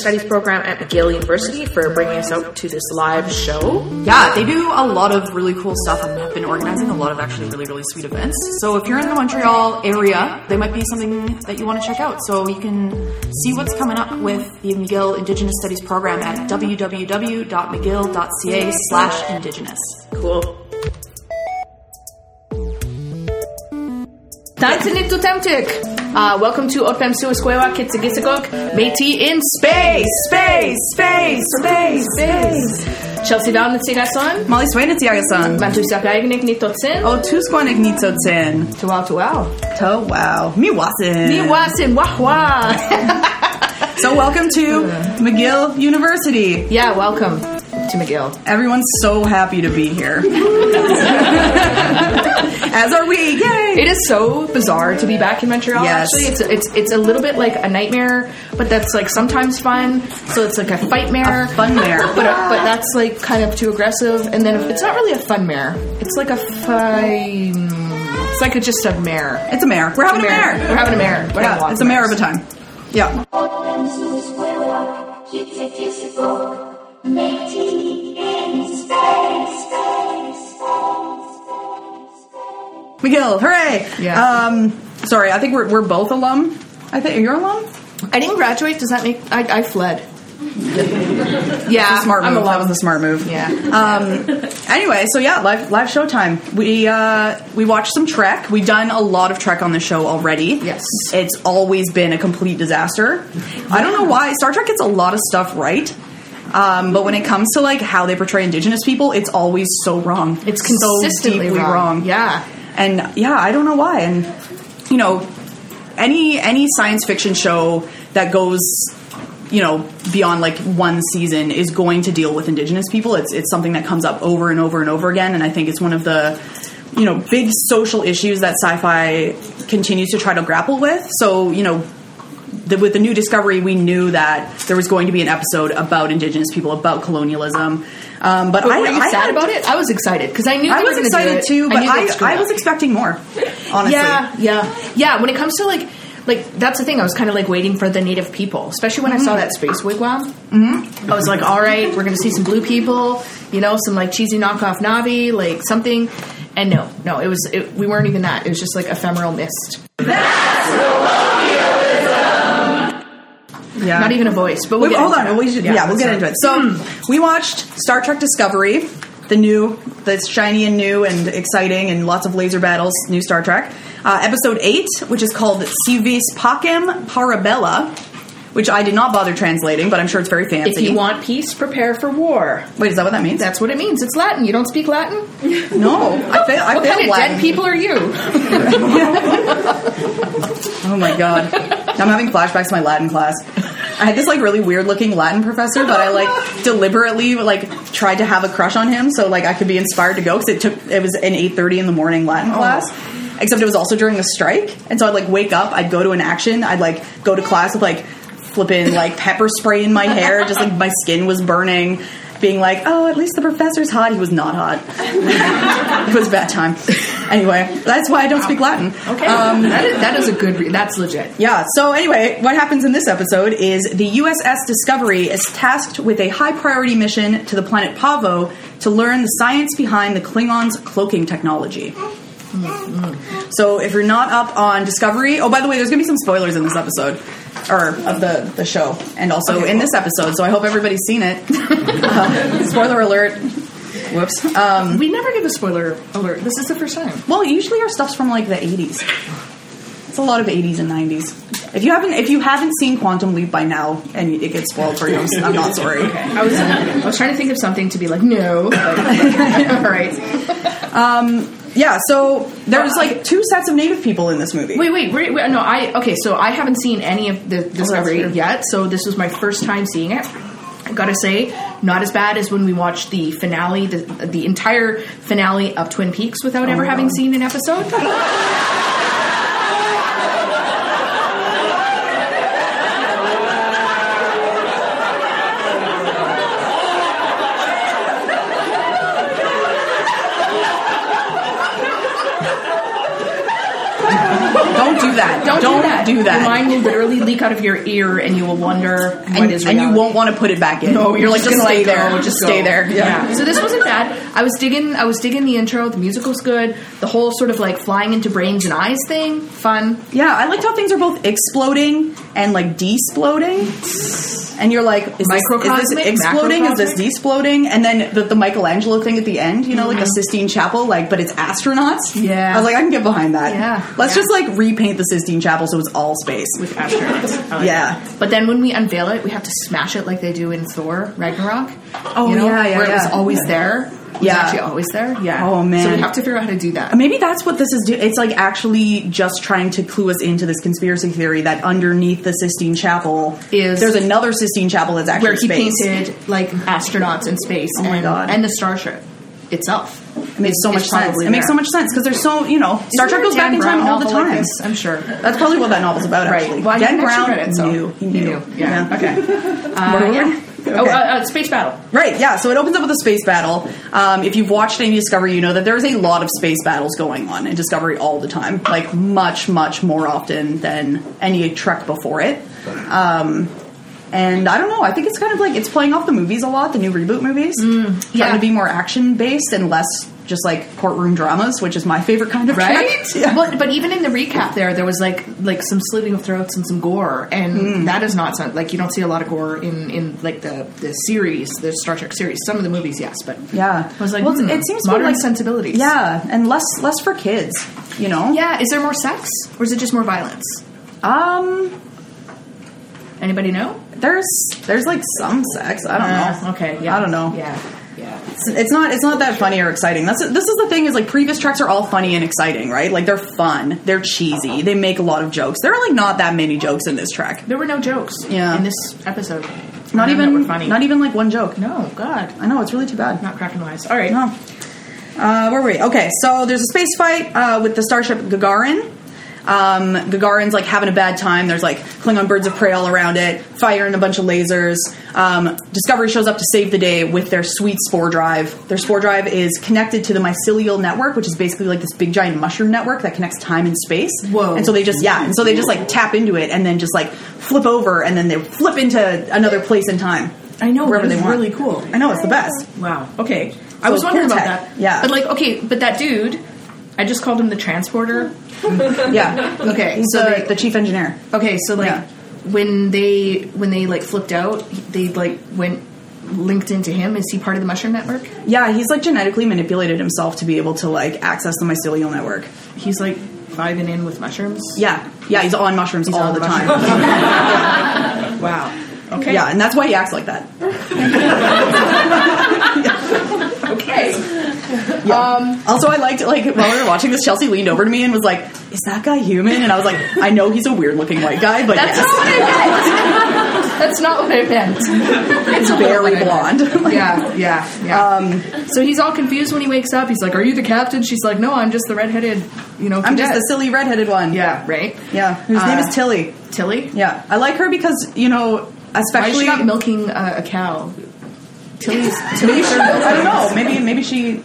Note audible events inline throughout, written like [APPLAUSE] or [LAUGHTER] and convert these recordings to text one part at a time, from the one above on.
Studies program at McGill University for bringing us out to this live show. Yeah, they do a lot of really cool stuff and have been organizing a lot of actually really, really sweet events. So if you're in the Montreal area, they might be something that you want to check out. So you can see what's coming up with the McGill Indigenous Studies program at www.mcgill.ca slash indigenous. Cool. Tantanitutemtik. Uh, welcome to otipêyimsiw-iskwêwak kihci-kîsikohk, Métis in space. Space, space, space, Space. Chelsea Don Tsigason. Molly Swain at Tiagasan. Bantu Sakayagnik Nitotsin. Oh, Tusquanik Nitsotin. Tuwao Tuwao. Oh, wow. Miwasin. Niwasin Wahwa. [LAUGHS] So welcome to McGill University. Yeah, welcome to McGill. Everyone's so happy to be here. [LAUGHS] [LAUGHS] As are we. Yay! It is so bizarre to be back in Montreal. Yes. Actually, it's it's it's a little bit like a nightmare, but that's like sometimes fun. So it's like a fight mare, A fun mare. [LAUGHS] but uh, but that's like kind of too aggressive. And then it's not really a fun mare. It's like a fine. It's like a, just a mare. It's a mare. We're having a mare. We're having a mare. We're Yeah, lots it's a mare of a time. Yeah. McGill, hooray! Yeah. Um, sorry, I think we're, we're both alum. I think you're alum. I didn't graduate. Does that make I, I fled? [LAUGHS] yeah, Smart I'm move. That was a smart move. Yeah. Um, anyway, so yeah, live live showtime. We uh, we watched some Trek. We've done a lot of Trek on the show already. Yes. it's always been a complete disaster. I don't know why Star Trek gets a lot of stuff right. Um, but when it comes to like how they portray Indigenous people, it's always so wrong. It's so consistently deeply wrong. Yeah. And yeah, I don't know why. And you know, any any science fiction show that goes you know beyond like one season is going to deal with indigenous people. It's it's something that comes up over and over and over again. And i think it's one of the you know big social issues that sci-fi continues to try to grapple with. So you know the, with the new discovery we knew that there was going to be an episode about indigenous people about colonialism um, but, But I, were you I sad had- about it? I was excited because I knew I was gonna do excited it. too, but knew they'd I, I, was expecting more. Honestly, Yeah, yeah, yeah. When it comes to like, like that's the thing. I was kind of like waiting for the native people, especially when I saw that space wigwam. Mm-hmm. I was like, all right, we're gonna see some blue people, you know, some like cheesy knockoff Na'vi, like something. And no, no, it was it, we weren't even that. It was just like ephemeral mist, yeah. not even a voice. But we'll hold into on, we should, yeah, we'll get into it. So we watched Star Trek Discovery, the new, that's shiny and new and exciting, and lots of laser battles. New Star Trek, uh, episode eight, which is called Civis Pacem Parabella, which I did not bother translating, but I'm sure it's very fancy. If you want peace, prepare for war. wait, is that what that means? That's what it means. It's Latin. You don't speak Latin. [LAUGHS] no, I fail. I What kind of Latin. dead people are you? [LAUGHS] Oh my god, I'm having flashbacks to my Latin class. I had this like really weird looking Latin professor, but I like [LAUGHS] deliberately like tried to have a crush on him so like I could be inspired to go because it took it was an 8:30 in the morning Latin oh. class. Except it was also during the strike, and so I'd like wake up, I'd go to an action, I'd like go to class with like flipping like pepper spray in my hair, just like my skin was burning. Being like, oh, at least the professor's hot. He was not hot. it was a bad time. Anyway, that's why I don't speak Latin. Okay, um, that, is, that is a good. Re- that's legit. Yeah, so anyway, what happens in this episode is the USS Discovery is tasked with a high priority mission to the planet Pahvo to learn the science behind the Klingons' cloaking technology. Mm-hmm. So if you're not up on Discovery, oh by the way, there's gonna be some spoilers in this episode, or of the the show, and also in this episode. So I hope everybody's seen it. [LAUGHS] Uh, spoiler alert. Whoops. Um, We never give a spoiler alert. This is the first time. well, usually our stuff's from like the 80s. It's a lot of 80s and 90s. If you haven't, if you haven't seen Quantum Leap by now, and it gets spoiled for you, I'm, not sorry. [LAUGHS] I was I was trying to think of something to be like no. [LAUGHS] But, all right. Yeah, so there's like two sets of native people in this movie. Wait, wait, wait, wait, no. I okay. So I haven't seen any of the oh, Discovery true. yet. So this was my first time seeing it. I gotta say, not as bad as when we watched the finale, the the entire finale of Twin Peaks without oh ever having seen an episode. [LAUGHS] Don't do that. Don't, Don't do that. do that. Your mind will literally leak out of your ear, and you will wonder what and, is and you won't want to put it back in. No, you're like just just stay let there. Just go. stay there. Yeah. So this wasn't bad. I was digging. I was digging the intro. The music was good. The whole sort of like flying into brains and eyes thing, fun. Yeah, I liked how things are both exploding and like desploding. And you're like, is this, is this exploding? Is this desploding? And then the, the Michelangelo thing at the end, you know, like the Sistine Chapel, like, but it's astronauts. Mm-hmm. Yeah. I was like, I can get behind that. Yeah. Let's Yeah. just like repaint the Sistine Chapel so it's all space. with astronauts. Like Yeah. that. But then when we unveil it, we have to smash it like they do in Thor Ragnarok. Oh, you know, yeah, yeah, where it was yeah. always there. Was Yeah. actually always there. Yeah. Oh, man. So we have to figure out how to do that. Maybe that's what this is doing. It's like actually just trying to clue us into this conspiracy theory that underneath the Sistine Chapel Is- there's another Sistine Chapel that's actually where he space. painted like astronauts in space Oh my and, God. and the starship itself. It makes so much sense. It makes so much sense because there's so you know Star Trek there goes back Dan in time all the novel like time. I'm sure. That's probably what that novel's about. Right. Actually, Well, Dan Brown it, so knew. He knew. knew. Yeah. Okay. Uh, Where were we? yeah. Oh, Okay. uh, uh, space battle. Right, yeah. So it opens up with a space battle. Um, if you've watched any Discovery, you know that there is a lot of space battles going on in Discovery all the time, like much, much more often than any Trek before it. Um, and I don't know. I think it's kind of like it's playing off the movies a lot, the new reboot movies, trying yeah. to be more action based and less just like courtroom dramas, which is my favorite kind of Right? Yeah. But but even in the recap there, there was like like some slitting of throats and some gore, and Hmm. that is not some, like you don't see a lot of gore in in like the the series, the Star Trek series. Some of the movies, yes, but Yeah, I was like, well, hmm, it seems modern like sensibilities. Yeah, and less less for kids. You know. yeah. Is there more sex, or is it just more violence? Um. Anybody know? There's there's like some sex. I don't know. Uh, okay, yeah, I don't know. Yeah. It's, it's not it's not that funny or exciting. That's this is the thing is like previous tracks are all funny and exciting, right? Like they're fun, they're cheesy, they make a lot of jokes. There are like not that many jokes in this track. There were no jokes. Yeah. in this episode. Not even funny. not even like one joke. No, God, I know it's really too bad. not cracking wise. All right. No. Uh, where were we? Okay, so there's a space fight uh, with the starship Gagarin. Um, Gagarin's like having a bad time. There's like Klingon birds of prey all around it, firing a bunch of lasers. Um, Discovery shows up to save the day with their sweet spore drive. Their spore drive is connected to the mycelial network, which is basically like this big giant mushroom network that connects time and space. Whoa. And so they just yeah, and so they just like tap into it and then just like flip over and then they flip into another place in time. I know, wherever they want. really cool. I know it's the best. Wow. Okay. I was wondering cool about that. Yeah. But like, okay, but that dude, I just called him the transporter. [LAUGHS] Yeah. Okay. He's so the, like, the chief engineer. okay, so like Yeah. when they when they like flipped out, they like went linked into him. Is he part of the mushroom network? Yeah, he's like genetically manipulated himself to be able to like access the mycelial network. He's like vibing in with mushrooms. Yeah, yeah, he's on mushrooms he's all on the the time. [LAUGHS] Wow. Okay. yeah, and that's why he acts like that. [LAUGHS] Okay. Also, I liked like while we were watching this, Chelsea leaned over to me and was like, "Is that guy human?" And I was like, "I know he's a weird looking white guy, but That's yes, not what I meant. That's not what I meant. it's very blonde." [LAUGHS] Yeah, yeah, yeah. Um, so he's all confused when he wakes up. He's like, "Are you the captain?" She's like, "No, I'm just the redheaded, you know, I'm just cadet." the silly redheaded one. yeah, right. yeah. Whose name Uh, is Tilly. Tilly. Yeah, I like her because you know, Why is especially she not milking uh, a cow? Tilly's. maybe Tilly's I don't know. Maybe maybe she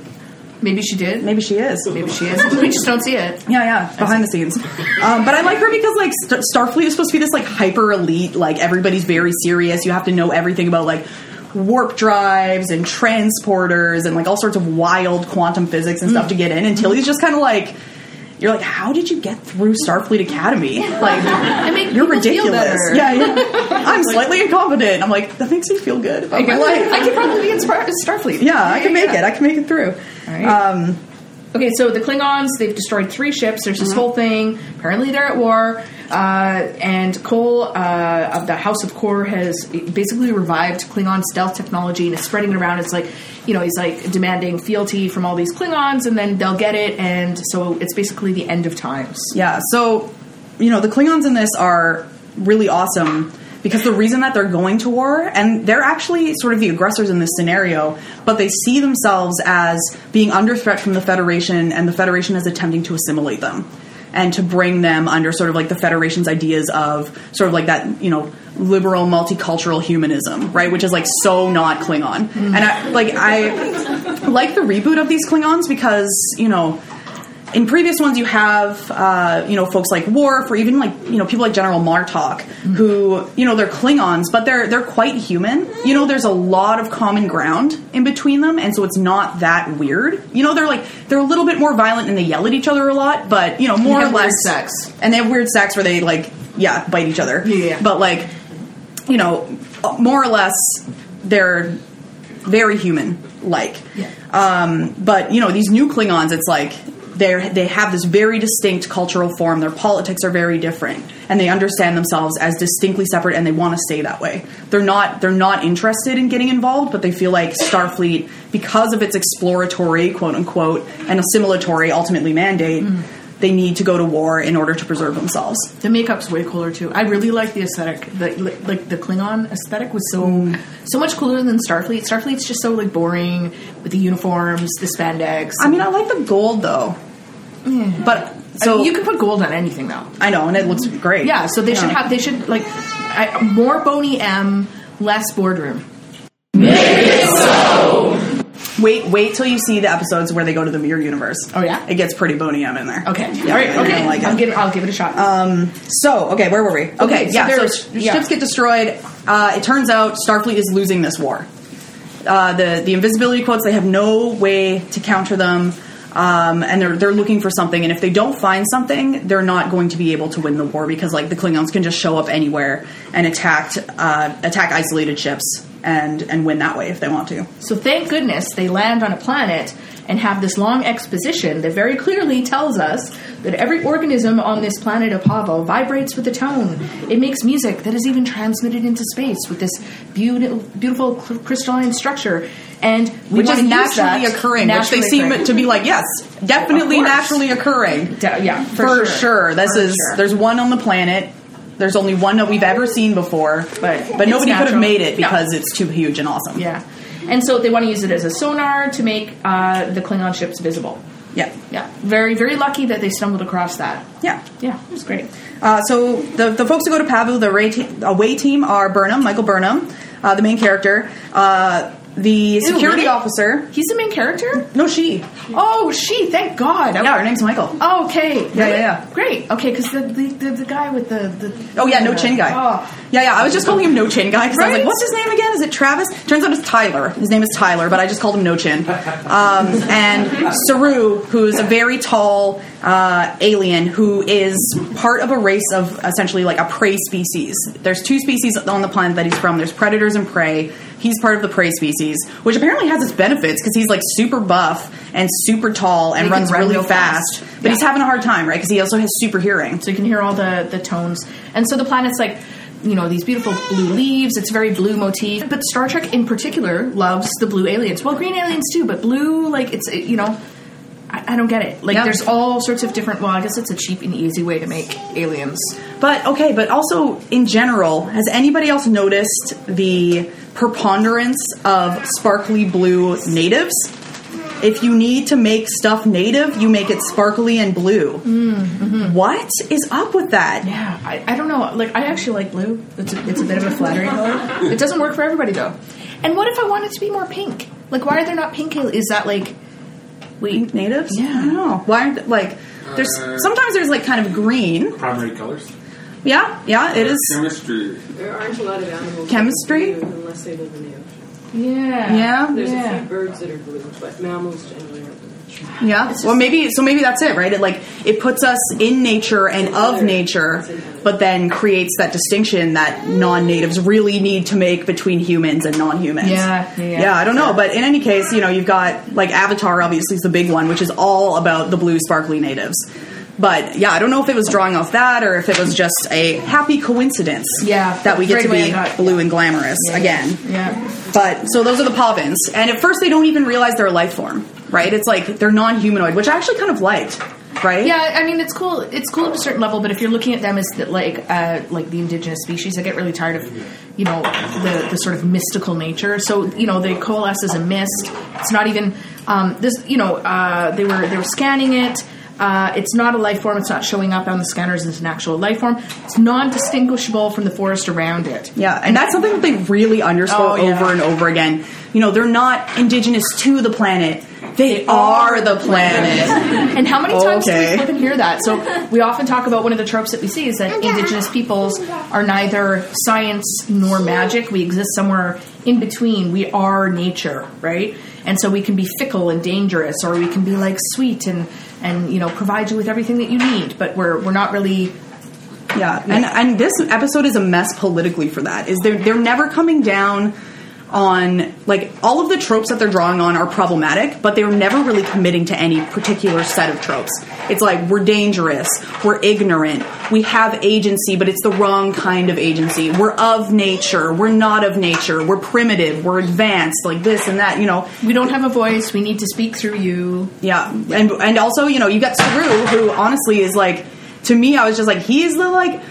Maybe she did. maybe she is. Maybe she is. We just don't see it. Yeah, yeah, behind the scenes. Um, but I like her because like Star- Starfleet is supposed to be this like hyper elite, like everybody's very serious. You have to know everything about like warp drives and transporters and like all sorts of wild quantum physics and stuff to get in. And Tilly's just kind of like. You're like, how did you get through Starfleet Academy? [LAUGHS] Like, I make you're ridiculous. Yeah, yeah. [LAUGHS] I'm slightly incompetent. I'm like, that makes me feel good about I my life. could probably be in Starfleet. Yeah, I can make it. I can make it through. Right. Um, Okay, so the Klingons, they've destroyed three ships. There's Mm-hmm. this whole thing. Apparently, they're at war. Uh, and Kol uh, of the House of Kor has basically revived Klingon stealth technology and is spreading it around. It's like, you know, he's like demanding fealty from all these Klingons, and then they'll get it. And so it's basically the end of times. Yeah, so you know the Klingons in this are really awesome because the reason that they're going to war and they're actually sort of the aggressors in this scenario, but they see themselves as being under threat from the Federation, and the Federation is attempting to assimilate them and to bring them under sort of like the Federation's ideas of sort of like that you know liberal multicultural humanism, right? Which is like so not Klingon, and I like I like the reboot of these Klingons because you know in previous ones you have uh, you know folks like Worf or even like you know people like General Martok who you know they're Klingons but they're they're quite human. You know there's a lot of common ground in between them and so it's not that weird. You know they're like they're a little bit more violent and they yell at each other a lot but you know more or less sex. and they have weird sex where they like yeah bite each other. Yeah, yeah. But like you know more or less they're very human like. Yeah. Um, but you know, these new Klingons, it's like they they have this very distinct cultural form. Their politics are very different, and they understand themselves as distinctly separate, and they want to stay that way. They're not they're not interested in getting involved, but they feel like Starfleet, because of its exploratory quote unquote and assimilatory ultimately mandate. They need to go to war in order to preserve themselves. The makeup's way cooler too. I really like the aesthetic. The like the Klingon aesthetic was so Mm. so much cooler than Starfleet. Starfleet's just so like boring with the uniforms, the spandex. I mean, I like the gold though, but so I mean, you can put gold on anything though. I know, and it looks great. Yeah, so they Yeah. should have they should like I, more Boney M, less boardroom. So. Wait, wait till you see the episodes where they go to the mirror universe. Oh, yeah? it gets pretty Boney M in there. Okay, Yeah, all right, okay. like. I'll give it. I'll give it a shot. Um. So, okay, where were we? Okay, Okay, so yeah, so yeah. ships get destroyed. Uh, it turns out Starfleet is losing this war. Uh, the the invisibility quotes they have no way to counter them, um, and they're they're looking for something. And if they don't find something, they're not going to be able to win the war because like the Klingons can just show up anywhere and attack uh, attack isolated ships and and win that way if they want to. So thank goodness they land on a planet and have this long exposition that very clearly tells us that every organism on this planet of Pahvo vibrates with a tone. It makes music that is even transmitted into space with this beautiful, beautiful crystalline structure. And we Which is naturally occurring, naturally which they seem to be like, yes, definitely naturally occurring. De- yeah, for, for, sure. This For is sure. there's one on the planet. There's only one that we've ever seen before, But but it's nobody could have made it No. because it's too huge and awesome. Yeah. And so they want to use it as a sonar to make uh, the Klingon ships visible. yeah, Yeah. Very, very lucky that they stumbled across that. yeah. Yeah, it was great. Uh, so the the folks who go to Pahvo, the away, te- away team are Burnham, Michael Burnham, uh, the main character. Uh, the security really? officer. He's the main character? No, she. Oh, she, thank God. Yeah, her name's Michael. Oh, okay. Yeah, yeah, yeah. Great. Okay, because the, the, the, the guy with the, the. Oh yeah, no chin guy. Oh. Yeah, yeah. I was just calling him no chin guy because I was like, what's his name again? Is it Travis? Turns out it's Tyler. His name is Tyler, but I just called him no chin. Um, and Saru, who's a very tall uh, alien who is part of a race of essentially like a prey species. There's two species on the planet that he's from. There's predators and prey. He's part of the prey species, which apparently has its benefits because he's like super buff and super tall and He runs run really real fast. fast. But he's having a hard time, right? Because he also has super hearing. So you can hear all the, the tones. And so the planet's like, you know, these beautiful blue leaves. It's very blue motif. But Star Trek in particular loves the blue aliens. Well, green aliens too, but blue, like, it's, it, you know. I, I don't get it. Like, Yeah. there's all sorts of different. Well, I guess it's a cheap and easy way to make aliens. But okay, but also in general, has anybody else noticed the preponderance of sparkly blue natives? If you need to make stuff native, you make it sparkly and blue. What is up with that? Yeah, I, I don't know. Like, I actually like blue. It's a, it's a bit of a flattering color. It doesn't work for everybody though. And what if I want it to be more pink? Like, why are there not pink? Is that like, wait, Natives? Yeah. I don't know. Why aren't like there's Uh, sometimes there's like kind of green. Primary colors. Yeah, yeah, it is. Chemistry. There aren't a lot of animals Chemistry? that are blue unless they live in the ocean. yeah, Yeah. There's a few birds that are blue, but mammals generally are blue. Yeah. Well, maybe so. Maybe that's it, right? It like it puts us in nature and of nature, but then creates that distinction that non-natives really need to make between humans and non-humans. Yeah, yeah, yeah. Yeah, I don't know, but in any case, you know, you've got like Avatar. Obviously, is the big one, which is all about the blue, sparkly natives. But yeah, I don't know if it was drawing off that or if it was just a happy coincidence. Yeah, that we get to be got- blue and glamorous Yeah. again. Yeah. But so those are the Pahvans, and at first they don't even realize they're a life form, right? It's like they're non-humanoid, which I actually kind of liked, right? Yeah, I mean it's cool. It's cool at a certain level, but if you're looking at them as the, like uh, like the indigenous species, I get really tired of you know the the sort of mystical nature. So you know they coalesce as a mist. It's not even um, this. You know uh, they were they were scanning it. Uh, it's not a life form. It's not showing up on the scanners as an actual life form. It's non-distinguishable from the forest around it. Yeah, and that's something that they really underscore Oh, yeah. over and over again. You know, they're not indigenous to the planet; they are the planet. [LAUGHS] And how many times do Okay. we flip and hear that? So we often talk about one of the tropes that we see is that [LAUGHS] indigenous peoples are neither science nor magic. We exist somewhere in between. We are nature, right? And so we can be fickle and dangerous, or we can be like sweet and and you know provide you with everything that you need. But we're we're not really. Yeah, and and this episode is a mess politically for that. Is they're they're never coming down on like all of the tropes that they're drawing on are problematic, but they're never really committing to any particular set of tropes. It's like we're dangerous, we're ignorant, we have agency, but it's the wrong kind of agency. We're of nature, we're not of nature, we're primitive, we're advanced, like this and that. You know, We don't have a voice. We need to speak through you. yeah, and and also you know you got Saru, who honestly is like to me, I was just like he's the like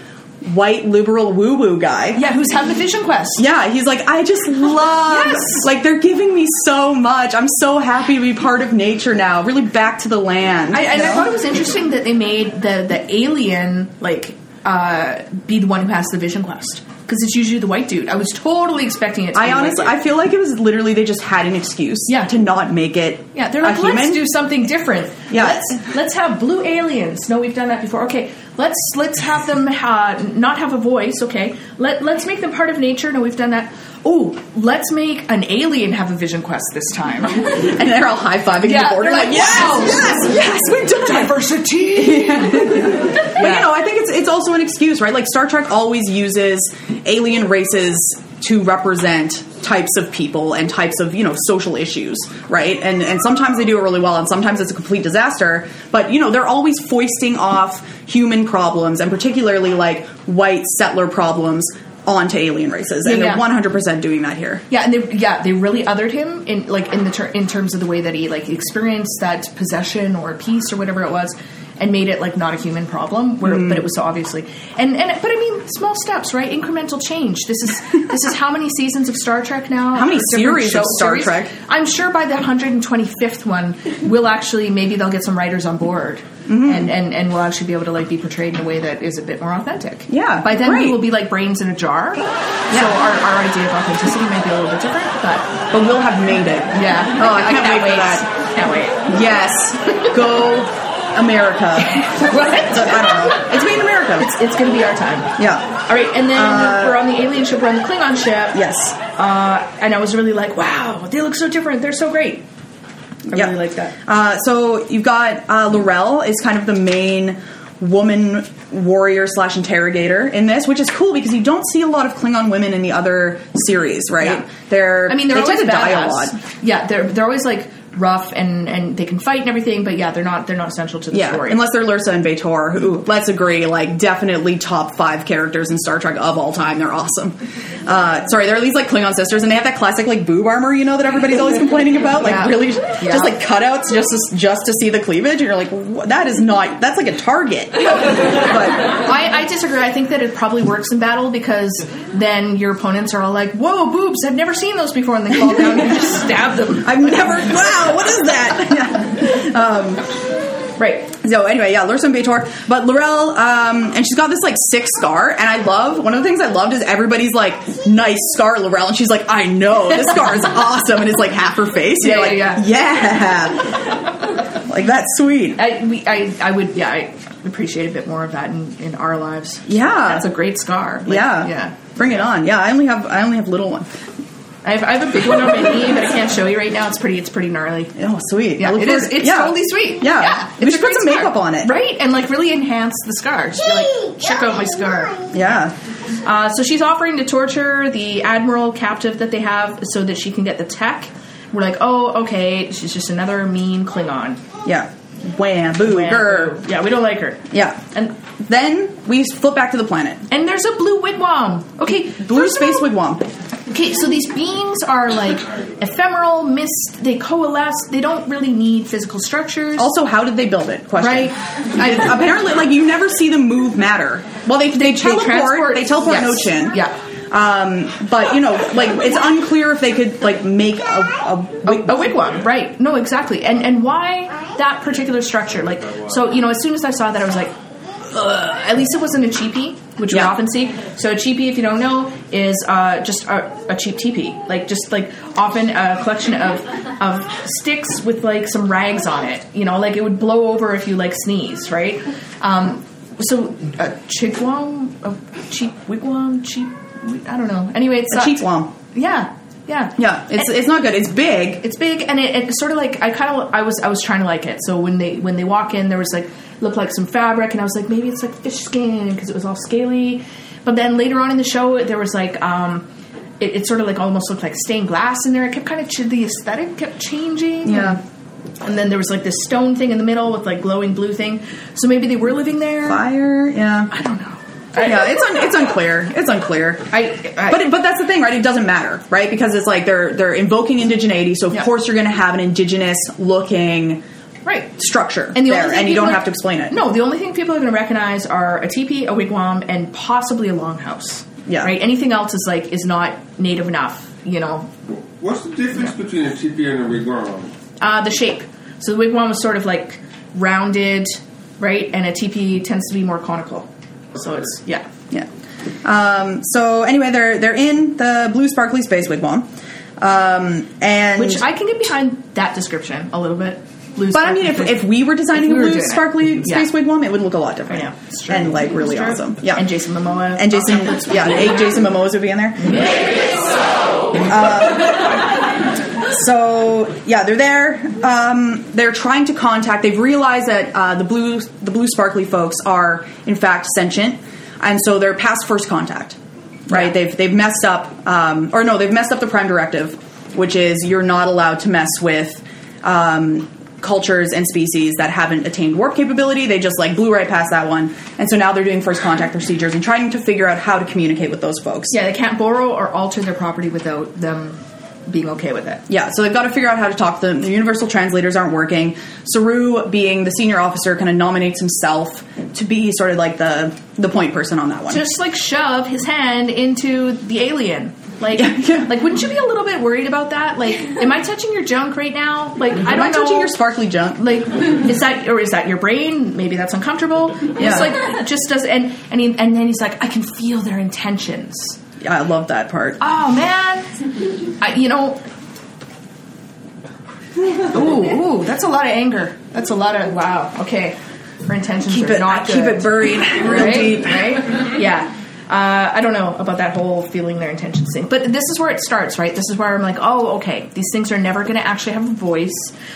white liberal woo woo guy. Yeah, who's had the vision quest? Yeah, he's like, I just love, Yes. like, they're giving me so much. I'm so happy to be part of nature now. Really back to the land. I, and I thought it was interesting that they made the the alien like uh, be the one who has the vision quest because it's usually the white dude. I was totally expecting it. to I be the white honestly. I feel like it was literally they just had an excuse Yeah. to not make it yeah, they're like, let's human. do something different. Yeah. let's let's have blue aliens. No, we've done that before. Okay, let's let's have them uh, not have a voice. Okay, let let's make them part of nature. No, we've done that. Oh, let's make an alien have a vision quest this time. [LAUGHS] and they're all high fiving Yeah, the border, they're like, like, yes, wow. yes, yes, we've done it. Diversity. [LAUGHS] But you know, I think it's it's also an excuse, right? Like Star Trek always uses alien races to represent types of people and types of you know social issues, right? And and sometimes they do it really well, and sometimes it's a complete disaster. But you know, they're always foisting off human problems, and particularly like white settler problems, onto alien races, and Yeah, they're one hundred percent doing that here. Yeah, and they yeah they really othered him in like in the ter- in terms of the way that he like experienced that possession or peace or whatever it was, and made it like not a human problem. Where Mm. but it was so obviously and and but I mean small steps right incremental change. This is [LAUGHS] this is how many seasons of Star Trek now? How many series of Star series? Trek? I'm sure by the 125th one, we'll actually maybe they'll get some writers on board. Mm-hmm. And, and and we'll actually be able to like be portrayed in a way that is a bit more authentic. Yeah, By then great. we will be like brains in a jar. Yeah. So our, our idea of authenticity might be a little bit different, but But we'll have made it. yeah. Oh, I can't wait for that. Can't wait. Yes, go America. [LAUGHS] What? I don't know. It's made in America. It's, it's going to be our time. yeah. All right, and then Uh, we're on the alien ship, we're on the Klingon ship. Yes. Uh, and I was really like, wow, they look so different. They're so great. I Yeah. really like that. Uh, so you've got uh, L'Rell is kind of the main woman warrior slash interrogator in this, which is cool because you don't see a lot of Klingon women in the other series, right? Yeah. They're I mean, they're they always tend to die a badass. lot. Yeah, they're they're always like rough and and they can fight and everything, but yeah, they're not they're not essential to the Yeah, story. unless they're Lursa and B'Etor, who let's agree, like definitely top five characters in Star Trek of all time. They're awesome. Uh, sorry, they're these like Klingon sisters, and they have that classic like boob armor, you know, that everybody's always complaining about, like Yeah. really Yeah. just like cutouts just to, just to see the cleavage. And you're like, that is not that's like a target. [LAUGHS] but I, I disagree. I think that it probably works in battle because then your opponents are all like, "Whoa, boobs! I've never seen those before," and they fall down and you just stab them. I've never. Wow, what is that? [LAUGHS] Right. So anyway, yeah, Lursa and B'Etor, but L'Rell, um, and she's got this like sick scar, and I love one of the things I loved is everybody's like, "Nice scar, L'Rell," and she's like, "I know this scar is [LAUGHS] awesome," and it's like half her face. Yeah, like, yeah, yeah, like that's sweet. I, we, I, I would, yeah, I appreciate a bit more of that in, in our lives. Yeah. that's a great scar. Like, yeah, yeah. bring it on. Yeah, I only have I only have little one. I have, I have a big one on my knee, but I can't show you right now. It's pretty. It's pretty gnarly. Oh, sweet. Yeah, it is. forward- It's yeah. totally sweet. Yeah. We it's should a put great some scar. makeup on it. right? And like really enhance the scar. Just like, check out my scar. Yeah. Uh, so she's offering to torture the admiral captive that they have, so that she can get the tech. We're like, oh, okay, she's just another mean Klingon. Yeah. Wham, boo, grr. Yeah, we don't like her. Yeah. And Then we flip back to the planet. and there's a blue wigwam. Okay, Blue space all- wigwam. Okay, so these beings are like ephemeral, mist. They coalesce. They don't really need physical structures. Also, how did they build it? Question. Right. I, apparently, like you never see them move matter. Well, they they, teleport. transport- They teleport yes. no chin. Yeah. Um, but you know, like it's unclear if they could like make a, a, wig- a wigwam, right? No, exactly. And and why that particular structure? Like, so you know, as soon as I saw that, I was like, Ugh. at least it wasn't a cheapie, which we often see. So a cheapie, if you don't know, is uh, just a, a cheap teepee, like just like often a collection of of sticks with like some rags on it. You know, like it would blow over if you like sneeze, right? Um, so a chigwam, a cheap wigwam, cheap. I don't know. Anyway, it's a cheap wom. Yeah, yeah, Yeah, it's it's not good. It's big. it's big and it, it's sort of like I kind of I was I was trying to like it. So when they when they walk in, there was like looked like some fabric, and I was like maybe it's like fish skin because it was all scaly. But then later on in the show, there was like um, it, it sort of like almost looked like stained glass in there. It kept kind of ch- the aesthetic kept changing. Yeah. And then there was like this stone thing in the middle with like glowing blue thing. So maybe they were living there. Fire. Yeah. I don't know. Yeah, it's un- it's unclear. It's unclear. I, I But it, but that's the thing, right? It doesn't matter, right? Because it's like they're they're invoking indigeneity, so of Yeah. course you're going to have an indigenous looking right. structure And the there, and you don't are- have to explain it. No, the only thing people are going to recognize are a teepee, a wigwam, and possibly a longhouse. Yeah. Right. Anything else is like is not native enough. You know, What's the difference between a teepee and a wigwam? uh, the shape. So the wigwam was sort of like rounded, right, and a teepee tends to be more conical. So it's yeah. Yeah. Um, so anyway, they're they're in the blue sparkly space wigwam, um, and Which I can get behind that description a little bit. Blue But I mean, if, if we were designing If we a were blue doing it. sparkly Yeah. space wigwam, it would look a lot different. Yeah, it's true. and like really It's true. awesome. Yeah, and Jason Momoa and Jason, [LAUGHS] yeah, eight Jason Momoas would be in there. [LAUGHS] Uh, so yeah, they're there. Um, they're trying to contact. They've realized that uh, the blue, the blue sparkly folks are in fact sentient, and so they're past first contact. Right? Yeah. They've they've messed up, um, or no, they've messed up the prime directive, which is you're not allowed to mess with. Um, cultures and species that haven't attained warp capability they just like blew right past that one and so now they're doing first contact procedures and trying to figure out how to communicate with those folks Yeah, they can't borrow or alter their property without them being okay with it. Yeah, so they've got to figure out how to talk to them. The universal translators aren't working. Saru, being the senior officer, kind of nominates himself to be sort of like the the point person on that one. just like shove his hand into the alien. Like, Yeah, like, wouldn't you be a little bit worried about that? Like, am I touching your junk right now? Like, I Am don't I touching know. your sparkly junk? like, is that or is that your brain? Maybe that's uncomfortable. Yeah. It's like just does. And and he, and then he's like, I can feel their intentions. Yeah, I love that part. Oh man, I, you know. Ooh, ooh, that's a lot of anger. That's a lot of wow. Okay, her intentions keep are it, not keep good. it buried real right? deep. Right? Yeah. Uh, I don't know about that whole feeling their intentions thing, but this is where it starts, right? This is where I'm like, oh, okay, these things are never going to actually have a voice.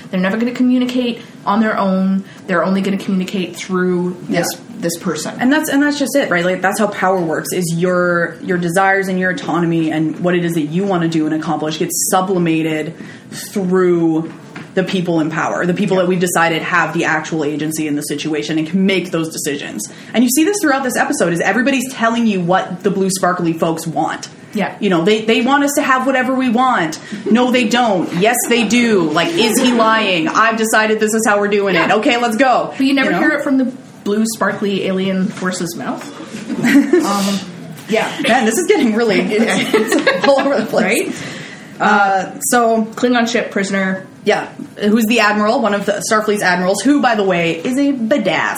They're never going to communicate on their own. They're only going to communicate through this Yeah. this person. And that's and that's just it, right? Like that's how power works. Is your your desires and your autonomy and what it is that you want to do and accomplish gets sublimated through the people in power, the people that we've decided have the actual agency in the situation and can make those decisions. And you see this throughout this episode is everybody's telling you what the blue sparkly folks want. Yeah. You know, they, they want us to have whatever we want. No, they don't. Yes, they do. Like, is he lying? I've decided this is how we're doing it. Okay, let's go. But you never know? hear it from the blue, sparkly alien horse's mouth. [LAUGHS] um, yeah. Man, this is getting really it's [LAUGHS] [LAUGHS] all over the place. Right? Uh, so Klingon ship prisoner. yeah, who's the admiral? One of the Starfleet's admirals, who, by the way, is a badass.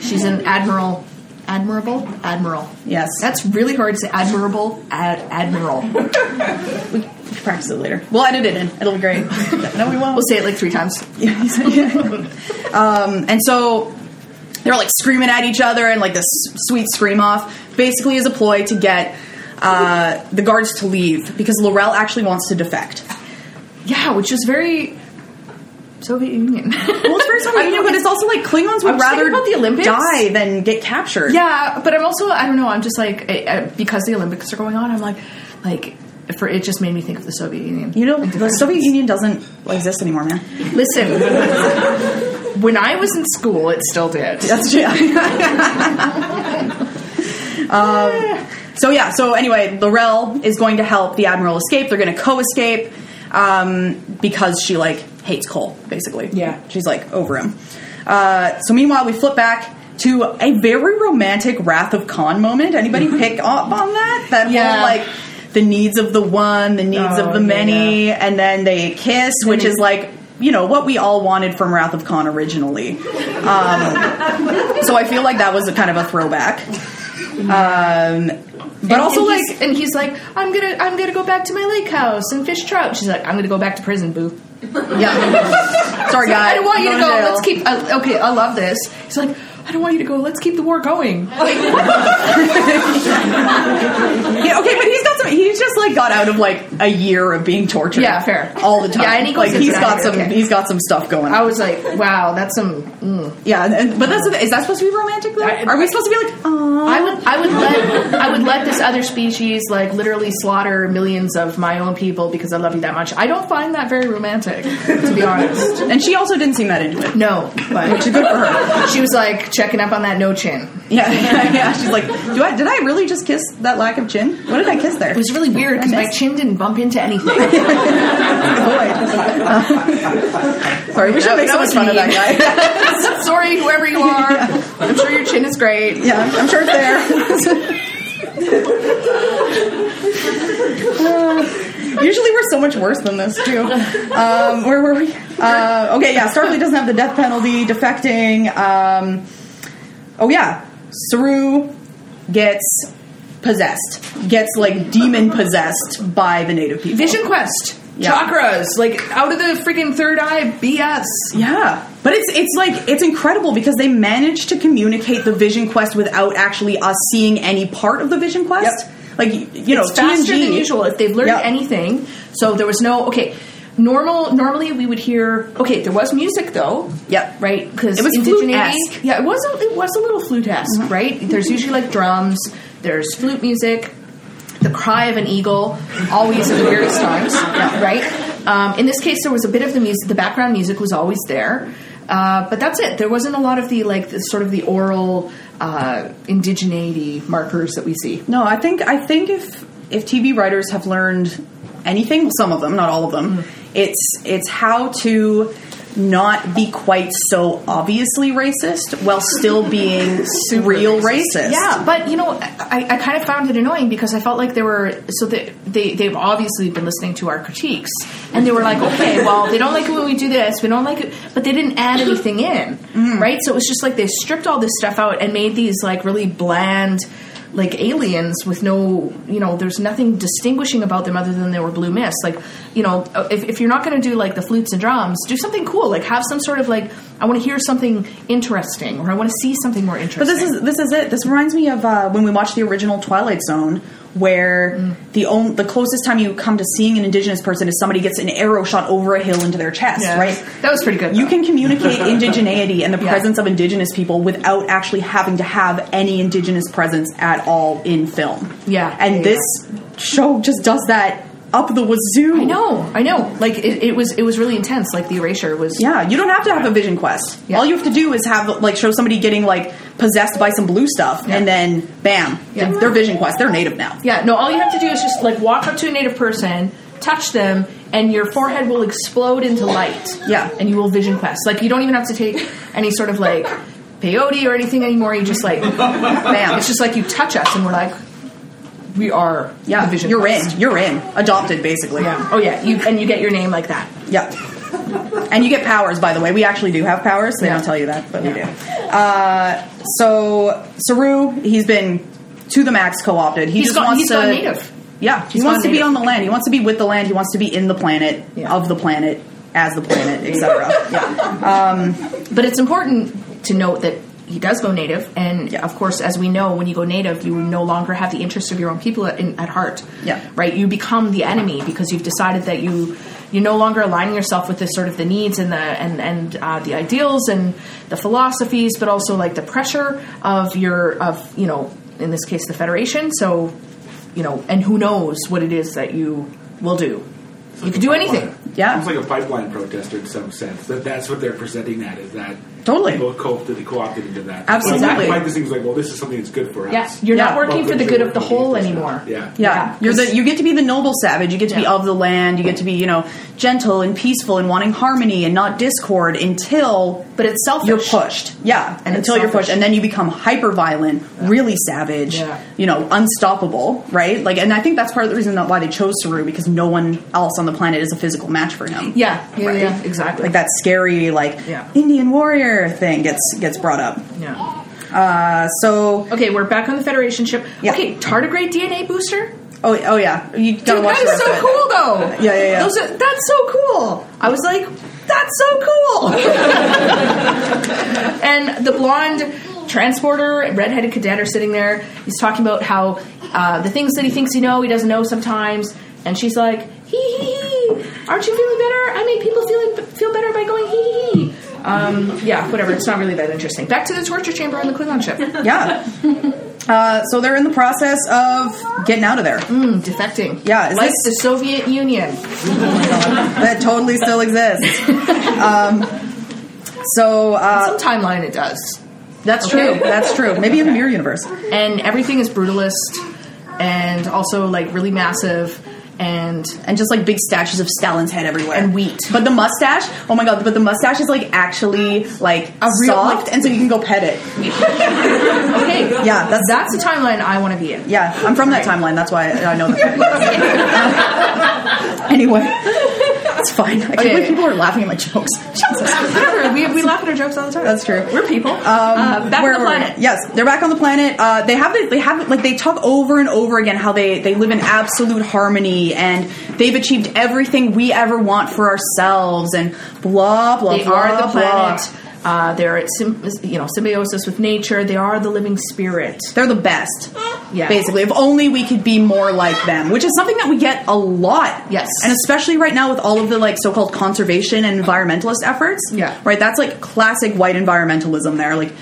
She's an admiral. Admirable? Admiral. Yes, That's really hard to say. Admirable. Ad- admiral. [LAUGHS] we can practice it later. We'll edit it in. It'll be great. [LAUGHS] no, we won't. We'll say it like three times. [LAUGHS] um, and so they're like screaming at each other and like this sweet scream off basically is a ploy to get uh, the guards to leave because L'Rell actually wants to defect. Yeah, which is very Soviet Union. [LAUGHS] Well, it's very Soviet Union, but it's also like Klingons would rather about the Olympics. die than get captured. yeah, but I'm also I don't know. I'm just like eh, eh, because the Olympics are going on. I'm like like for it just made me think of the Soviet Union. You know, the Soviet Union doesn't exist anymore, man. Listen, [LAUGHS] when I was in school, it still did. That's true. [LAUGHS] um, so yeah. So anyway, L'Rell is going to help the admiral escape. They're going to co-escape um, because she like hates Kol. Basically, Yeah. She's like over him. Uh, so meanwhile, we flip back to a very romantic Wrath of Khan moment. Anybody pick up on that? That Yeah. whole like the needs of the one, the needs Oh, of the yeah. many, and then they kiss, which is like. You know what we all wanted from Wrath of Khan originally. Um, [LAUGHS] so I feel like that was a kind of a throwback. Um, but And- also and like he's, and he's like, I'm gonna I'm gonna go back to my lake house and fish trout. She's like, I'm gonna go back to prison, boo. [LAUGHS] yeah. Sorry, guys. I don't want you to go. jail. Let's keep. Uh, okay, I love this. He's like, I don't want you to go. Let's keep the war going. [LAUGHS] Yeah, okay, but he's got some. He's just like got out of like a year of being tortured. Yeah, fair. All the time. Yeah, and he goes like into he's that got here, some. okay. He's got some stuff going. On. I was like, wow, that's some. Mm. Yeah, and, but that's the. Is that supposed to be romantic though? I- Are we supposed to be like, oh? I would, I would let, I would let this other species like literally slaughter millions of my own people because I love you that much. I don't find that very romantic, to be honest. And she also didn't seem that into it. No, but Which is good for her. she was like checking up on that no chin. [LAUGHS] Yeah, yeah, yeah. She's like, do I? Did I really just kiss that lack of chin? What did I kiss there? It was really weird because my chin didn't bump into anything. [LAUGHS] [LAUGHS] Sorry, we should That- make so much fun of that guy. Sorry, whoever you are. I'm sure your chin is great. yeah, I'm sure it's there. Uh, usually we're so much worse than this too. Um, where were we? Uh, okay, yeah. Starfleet doesn't have the death penalty. Defecting. Um, oh yeah, Saru gets possessed. Gets like demon possessed by the native people. Vision Quest. Yeah. Chakras, like out of the freaking third eye BS. Yeah, but it's it's like it's incredible because they managed to communicate the Vision Quest without actually us seeing any part of the Vision Quest. Yep. Like you you know, it's faster TNG than usual if they've learned Yeah. anything. So there was no okay. Normal normally we would hear okay. There was music though. Yep. Right because It was flute-esque. Yeah, it was a, it was a little flute esque. Right. There's usually like drums. There's flute music. The cry of an eagle, always at the weirdest times. [LAUGHS] Right. Um, in this case, there was a bit of the music. The background music was always there. Uh, but that's it. There wasn't a lot of the like the, sort of the oral uh, indigeneity markers that we see. No, I think I think if if TV writers have learned anything, some of them, not all of them, Mm-hmm. It's it's how to not be quite so obviously racist while still being [LAUGHS] real racist. Yeah, but you know, I, I kind of found it annoying because I felt like they were so they, they they've obviously been listening to our critiques, and they were like, [LAUGHS] okay, well, they don't like it when we do this, we don't like it, but they didn't add anything in, mm. right? So it was just like they stripped all this stuff out and made these like really bland. Like aliens with no, you know, there's nothing distinguishing about them other than they were blue mist. Like, you know, if, if you're not going to do like the flutes and drums, do something cool. Like, have some sort of like, I want to hear something interesting, or I want to see something more interesting. But this is this is it. This reminds me of uh, when we watched the original Twilight Zone, where Mm. the only, the closest time you come to seeing an indigenous person is somebody gets an arrow shot over a hill into their chest, Yeah. right? That was pretty good. You though. can communicate [LAUGHS] indigeneity and the Yeah. presence of indigenous people without actually having to have any indigenous presence at all in film. Yeah. and Yeah, this show just does that up the wazoo. I know, I know. Like it, it was, it was really intense. Like the erasure was. Yeah, you don't have to have a vision quest. Yeah. All you have to do is have like show somebody getting like possessed by some blue stuff, Yeah. and then bam, Yeah. they're vision quest. They're native now. Yeah. No, all you have to do is just like walk up to a native person, touch them, and your forehead will explode into light. Yeah. And you will vision quest. Like you don't even have to take any sort of like peyote or anything anymore. You just like, bam. It's just like you touch us, and we're like, we are. Yeah, the vision you're quest. in. You're in. Adopted, basically. Yeah. Oh yeah. You and you get your name like that. Yeah. [LAUGHS] And you get powers, by the way. We actually do have powers. They Yeah. don't tell you that, but we do. Yeah. Uh, so Saru, he's been to the max co-opted. He He's just gone. wants He's to. native. Yeah, he wants to be native. on the land. He wants to be with the land. He wants to be in the planet, Yeah. of the planet, as the planet, etc. [LAUGHS] yeah. But it's important to note that he does go native, and of course, as we know, when you go native, you no longer have the interests of your own people at, in, at heart. Yeah. right. You become the enemy because you've decided that you you're no longer aligning yourself with this sort of the needs and the and and uh, the ideals and the philosophies, but also like the pressure of your of you know in this case the federation. So you know, and who knows what it is that you will do. You could do anything. Yeah. It's like a pipeline protester in some sense. That that's what they're presenting that is that Totally. people co-opted, co-opted into that. Absolutely. Like, this seems like, well, this is something that's good for us. Yeah, you're not working Well, for the good good of the whole anymore. Yeah. Yeah, Yeah, you're the 'cause- you get to be the noble savage. You get to be of the land. You get to be you know gentle and peaceful and wanting harmony and not discord until But it's selfish. you're pushed. Yeah, And it's until you're pushed, and then you become hyper violent, really savage. Yeah. You know, unstoppable. Right? Like, and I think that's part of the reason that why they chose Saru because no one else on the planet is a physical match for him. Yeah, yeah, Right? yeah, exactly. Like that scary like Yeah. Indian warrior thing gets gets brought up. Yeah. Uh, so Okay, we're back on the Federation ship. Yeah. Okay, tardigrade DNA booster. oh oh yeah, you gotta Dude, watch that the so cool, though. Yeah, yeah, yeah. Those are, that's so cool. I was like, that's so cool. [LAUGHS] and the blonde transporter, redheaded cadet are sitting there. He's talking about how uh, the things that he thinks he know, he doesn't know sometimes. And she's like, hee hee hee. Aren't you feeling better? I made people feeling feel better by going hee hee hee. Um, yeah, whatever. It's not really that interesting. Back to the torture chamber on the Klingon ship. [LAUGHS] Yeah. Uh, so they're in the process of getting out of there. Mm, defecting. Yeah, is like this- the Soviet Union. [LAUGHS] That totally still exists. Um, so uh, Some timeline it does. that's Okay. true. That's true. Maybe in the mirror universe. and everything is brutalist and also like really massive and And just like big statues of Stalin's head everywhere. And wheat. But the mustache, oh my god, but the mustache is like actually like A real- soft and so you can go pet it. [LAUGHS] okay Yeah, that's that's the timeline i want to be in yeah, I'm from that Right. timeline. That's why I know that. [LAUGHS] anyway, it's fine. I can't Okay. believe people are laughing at my jokes. [LAUGHS] Whatever we, we laugh at our jokes all the time That's true. we're people uh, back Where on the planet Yes, they're back on the planet. Uh, they have the, they have like they talk over and over again how they they live in absolute harmony and they've achieved everything we ever want for ourselves and blah blah they blah. are the blah. Uh, they're at you know symbiosis with nature they are the living spirit They're the best. Yeah. Basically, if only we could be more like them, which is something that we get a lot. Yes. And especially right now with all of the like so-called conservation and environmentalist efforts. Yeah. Right? That's like classic white environmentalism there. Like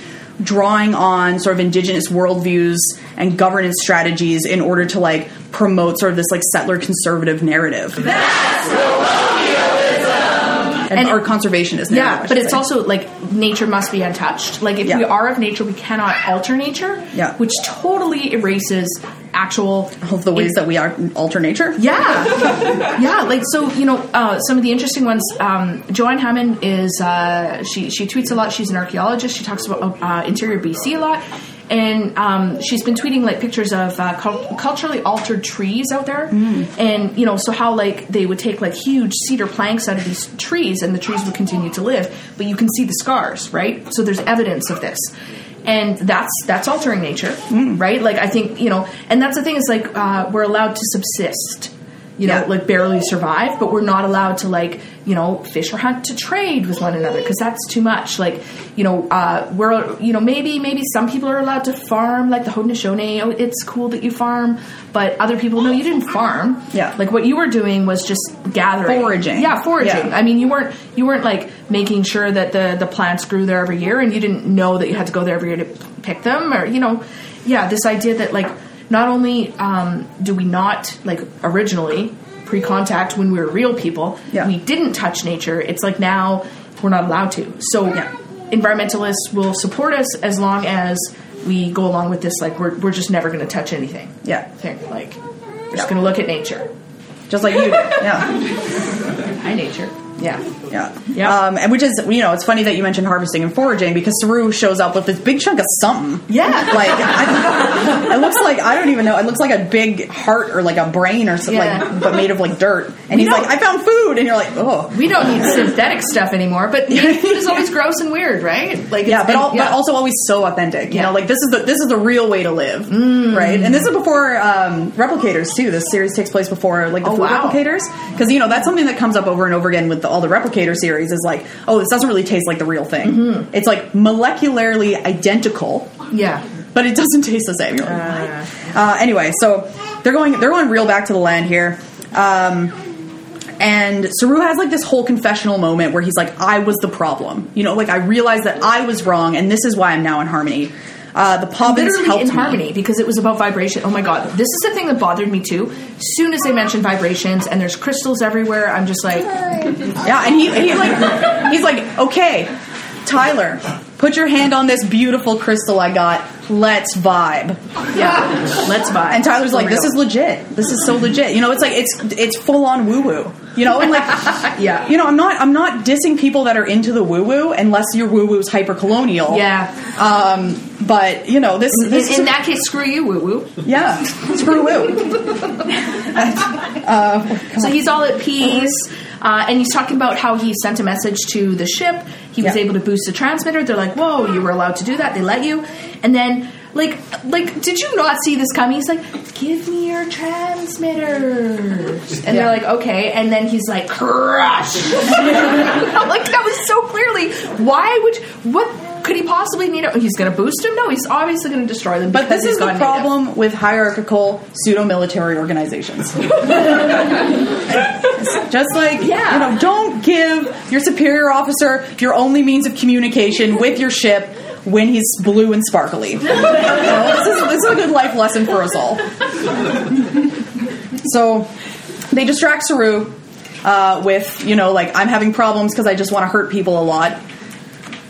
drawing on sort of indigenous worldviews and governance strategies in order to like promote sort of this like settler conservative narrative. And, And- or conservationist narrative. yeah but it's also like nature must be untouched like if Yeah. we are of nature we cannot alter nature Yeah. which totally erases actual of the ways that we are alter nature. Yeah, [LAUGHS] yeah. Like so, you know, uh, some of the interesting ones. Um, Joanne Hammond is uh, she she tweets a lot. She's an archaeologist. She talks about uh, interior BC a lot, and um, she's been tweeting like pictures of uh, cul- culturally altered trees out there, and you know, so how like they would take like huge cedar planks out of these trees, and the trees would continue to live, but you can see the scars, right? So there's evidence of this. And that's that's altering nature, right? Like I think you know, and that's the thing is like uh, we're allowed to subsist, you know, Yeah. like barely survive, but we're not allowed to like you know fish or hunt to trade with one another because that's too much. Like you know, uh, we're you know maybe maybe some people are allowed to farm, like the Haudenosaunee. Oh, it's cool that you farm, but other people no, you didn't farm. Yeah. like what you were doing was just gathering, Foraging. Yeah, foraging. Yeah. I mean, you weren't you weren't like making sure that the the plants grew there every year, and you didn't know that you had to go there every year to pick them, or you know, yeah, this idea that like not only um, do we not like originally pre-contact when we were real people, Yeah. we didn't touch nature. It's like now we're not allowed to. So Yeah. environmentalists will support us as long as we go along with this. Like we're we're just never going to touch anything. Yeah. thing. Like we're just going to look at nature. Just like you. [LAUGHS] Yeah. Hi, nature. Yeah. Yeah. Yeah. Um, and which is, you know, it's funny that you mentioned harvesting and foraging because Saru shows up with this big chunk of something. Yeah. [LAUGHS] Like, I, it looks like, I don't even know, it looks like a big heart or like a brain or something, Yeah. like, but made of like dirt. And We he's like, I found food. And you're like, oh. We don't need synthetic stuff anymore, but [LAUGHS] food is always gross and weird, right? Like, Yeah, but, al- yeah. but also always so authentic. You Yeah. know, like this is the this is the real way to live, Mm. right? And this is before um, replicators too. This series takes place before like the Oh, food wow. replicators, because you know that's something that comes up over and over again with the, all the replicator series is like, oh, this doesn't really taste like the real thing. Mm-hmm. It's like molecularly identical, Yeah. but it doesn't taste the same. You're uh, anyway, so they're going they're going real back to the land here. Um, and Saru has like this whole confessional moment where he's like, I was the problem. You know, like I realized that I was wrong and this is why I'm now in harmony. Uh, the Pahvans Literally helped in me. harmony because it was about vibration. Oh my god, this is the thing that bothered me too. Soon as they mentioned vibrations and there's crystals everywhere, I'm just like, Yeah, and he, he like he's like, okay, Tyler, put your hand on this beautiful crystal I got. Let's vibe. yeah, let's buy. And Tyler's like, this is legit. This is so legit. You know, it's like it's it's full on woo woo. You know, and like [LAUGHS] Yeah. you know, I'm not I'm not dissing people that are into the woo woo unless your woo woo's hyper colonial. yeah. Um, but you know, this, In, this in that case, screw you, woo woo. yeah, screw woo. [LAUGHS] [LAUGHS] So he's all at peace, uh, and he's talking about how he sent a message to the ship. He was Yeah. able to boost the transmitter. They're like, "Whoa, you were allowed to do that. They let you." And then, like, like, did you not see this coming? He's like, "Give me your transmitters," and they're like, "Okay." And then he's like, "Crush!" [LAUGHS] I'm like, that was so clearly. Why would? What could he possibly need? Oh, he's going to boost him? No, he's obviously going to destroy them. But this is the gone native. problem with hierarchical pseudo military organizations. [LAUGHS] Just like, Yeah. you know, don't give your superior officer your only means of communication with your ship when he's blue and sparkly. [LAUGHS] This, is, this is a good life lesson for us all. So they distract Saru uh, with, you know, like, I'm having problems because I just want to hurt people a lot.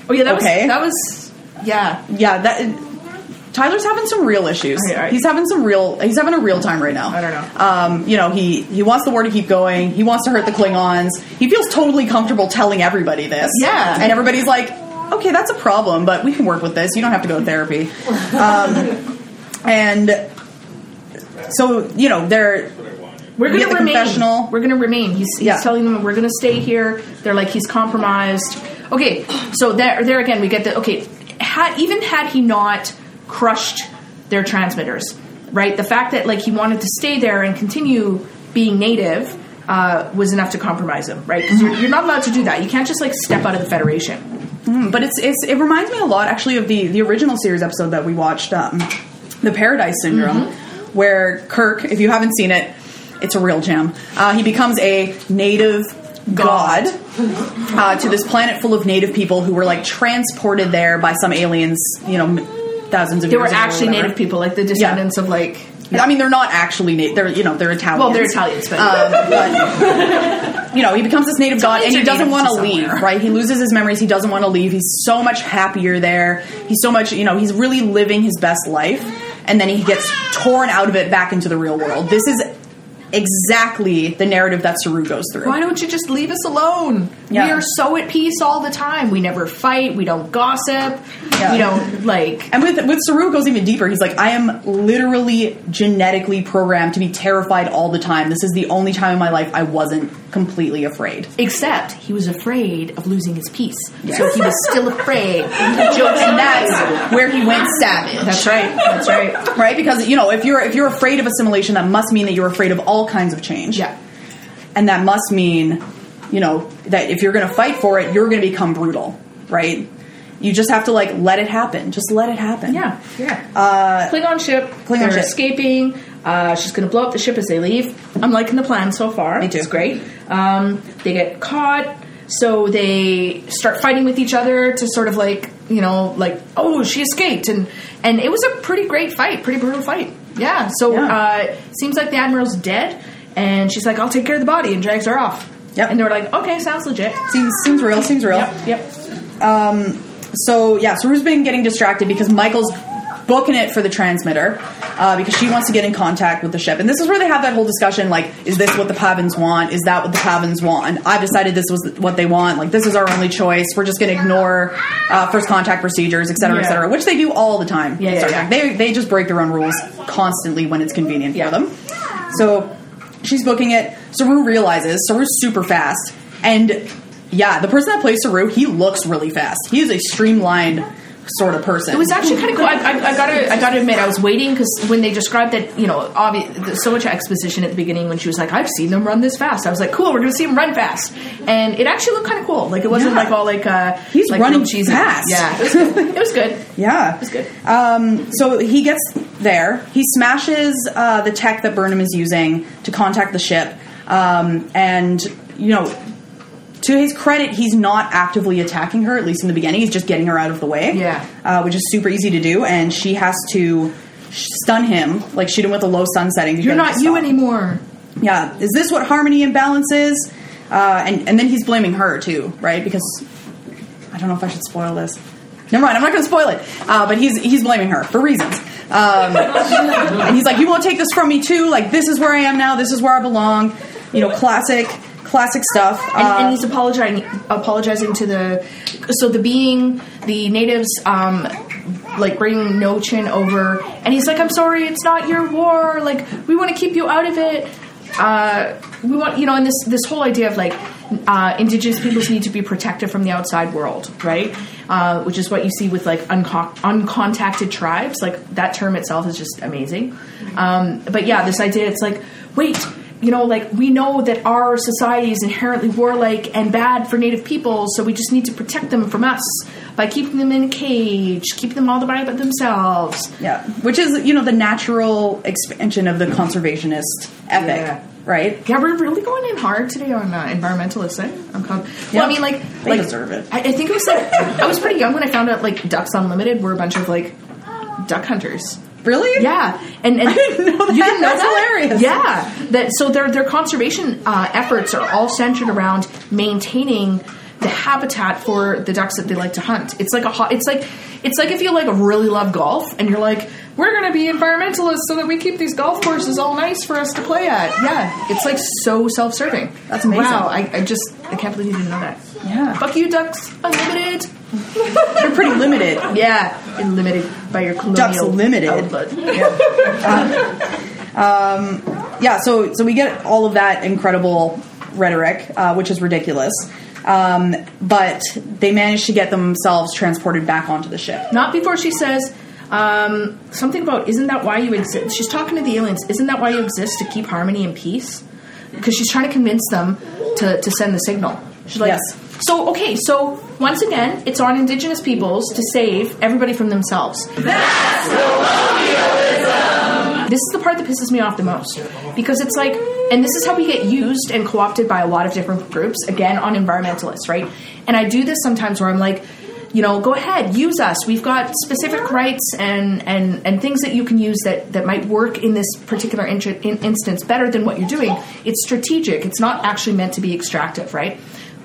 Oh yeah, that Okay. was that was yeah. Yeah, that Tyler's having some real issues. Right, right. He's having some real. He's having a real time right now. I don't know. Um, you know, he he wants the war to keep going. He wants to hurt the Klingons. He feels totally comfortable telling everybody this. Yeah. and everybody's like, okay, that's a problem, but we can work with this. You don't have to go to therapy. Um, and so you know, they're We're going to remain. confessional. We're going to remain. He's, he's Yeah. telling them we're going to stay here. They're like he's compromised. Okay, so there, there again, we get the okay. Had even had he not crushed their transmitters, right? The fact that like he wanted to stay there and continue being native uh, was enough to compromise him, right? Because you're, you're not allowed to do that. You can't just like step out of the Federation. But it's, it's it reminds me a lot actually of the the original series episode that we watched, um, the Paradise Syndrome, Mm-hmm. where Kirk, if you haven't seen it, it's a real gem. Uh, he becomes a native god, uh, to this planet full of native people who were like transported there by some aliens, you know, m- thousands of They years were actually native people, like the descendants of like. I mean, they're not actually native. They're you know they're Italians. Well, they're Italians, but Um, but you know, he becomes this native god, and he doesn't want to leave. Right? He loses his memories. He doesn't want to leave. He's so much happier there. He's so much, you know, he's really living his best life, and then he gets torn out of it back into the real world. This is exactly the narrative that Saru goes through. Why don't you just leave us alone? Yeah. We are so at peace all the time. We never fight. We don't gossip. Yeah. We don't like. And with with Saru goes even deeper. He's like, I am literally genetically programmed to be terrified all the time. This is the only time in my life I wasn't completely afraid. Except he was afraid of losing his peace, so he was still afraid. And that's where he went savage. That's right. That's right. right? Because you know, if you're if you're afraid of assimilation, that must mean that you're afraid of all kinds of change. Yeah. and that must mean, you know, that if you're going to fight for it, you're going to become brutal, right? You just have to like let it happen. Just let it happen. Yeah. Yeah. Uh, Klingon ship. Klingon they're ship. escaping. Uh, she's going to blow up the ship as they leave. I'm liking the plan so far. Me too. It's great. Um, they get caught, so they start fighting with each other to sort of like you know like oh she escaped and and it was a pretty great fight, pretty brutal fight. Yeah. So Yeah. Uh, seems like the admiral's dead, and she's like I'll take care of the body and drags her off. Yep. And they're like okay, sounds legit. Seems seems real. Seems real. Yep. Yep. So yeah, so Saru's been getting distracted because Michael's booking it for the transmitter uh, because she wants to get in contact with the ship. And this is where they have that whole discussion: like, is this what the Pahvans want? Is that what the Pahvans want? I've decided this was what they want. Like, this is our only choice. We're just going to ignore uh, first contact procedures, et cetera, et cetera, which they do all the time. Yeah, yeah, yeah. They they just break their own rules constantly when it's convenient Yeah. for them. So she's booking it. Saru realizes Saru's super fast, and yeah, the person that plays Saru, he looks really fast. He is a streamlined, sort of person. It was actually kind of cool. I, I, I gotta, I gotta admit, I was waiting because when they described that, you know, obvi- there's so much exposition at the beginning when she was like, "I've seen them run this fast." I was like, "Cool, we're gonna see them run fast," and it actually looked kind of cool. Like it wasn't Yeah. like all like uh, He's like running real cheesy. fast. Yeah, it was good. It was good. [LAUGHS] Yeah, It was good. Um, so he gets there. He smashes uh, the tech that Burnham is using to contact the ship, um, and you know, to his credit, he's not actively attacking her. At least in the beginning, he's just getting her out of the way. Yeah. uh, which is super easy to do, and she has to stun him, like shoot him with a low sun setting. You're not you anymore. Yeah, is this what harmony imbalance is? Uh, and and then he's blaming her too, right? Because I don't know if I should spoil this. Never mind, I'm not going to spoil it. Uh, but he's he's blaming her for reasons. Um, [LAUGHS] and he's like, "You won't take this from me too. Like this is where I am now. This is where I belong." You know, classic classic stuff. and, Uh, and he's apologizing apologizing to the so the being the natives um like bringing no chin over and he's like i'm sorry it's not your war like we want to keep you out of it uh we want you know and this this whole idea of like uh, indigenous peoples need to be protected from the outside world right uh, which is what you see with like unco- uncontacted tribes like that term itself is just amazing um, but yeah this idea it's like wait you know, like we know that our society is inherently warlike and bad for native peoples, so we just need to protect them from us by keeping them in a cage, keeping them all the by themselves. yeah, which is you know the natural expansion of the conservationist ethic, Yeah. right? Yeah, we're really going in hard today on uh, environmentalists. Eh? I'm con- Yeah. well, I mean, like, They like deserve it. I, I think it was like I was pretty young when I found out like Ducks Unlimited were a bunch of like duck hunters. Really? Yeah, and, and [LAUGHS] I didn't know that. You didn't know That's that? hilarious. Yeah, that so their their conservation uh, efforts are all centered around maintaining the habitat for the ducks that they like to hunt. It's like a hot. It's like it's like if you like really love golf and you're like, we're going to be environmentalists so that we keep these golf courses all nice for us to play at. Yeah, it's like so self serving. That's amazing. Wow, I, I just I can't believe you didn't know that. Yeah. Fuck you, ducks unlimited. [LAUGHS] You're pretty limited. Yeah, limited by your colonial Ducks Limited. outlet. [LAUGHS] yeah so so we get all of that incredible rhetoric uh, which is ridiculous um, but they manage to get themselves transported back onto the ship Not before she says um, something about, isn't that why you exist? She's talking to the aliens. Isn't that why you exist? To keep harmony and peace? Because she's trying to convince them to, to send the signal. She's like, Yes. so, okay, so once again, it's on indigenous peoples to save everybody from themselves. That's colonialism. This is the part that pisses me off the most because it's like, and this is how we get used and co opted by a lot of different groups, again, on environmentalists, right? And I do this sometimes where I'm like, you know, go ahead, use us. We've got specific rights and, and, and things that you can use that, that might work in this particular in, in instance better than what you're doing. It's strategic, it's not actually meant to be extractive, right?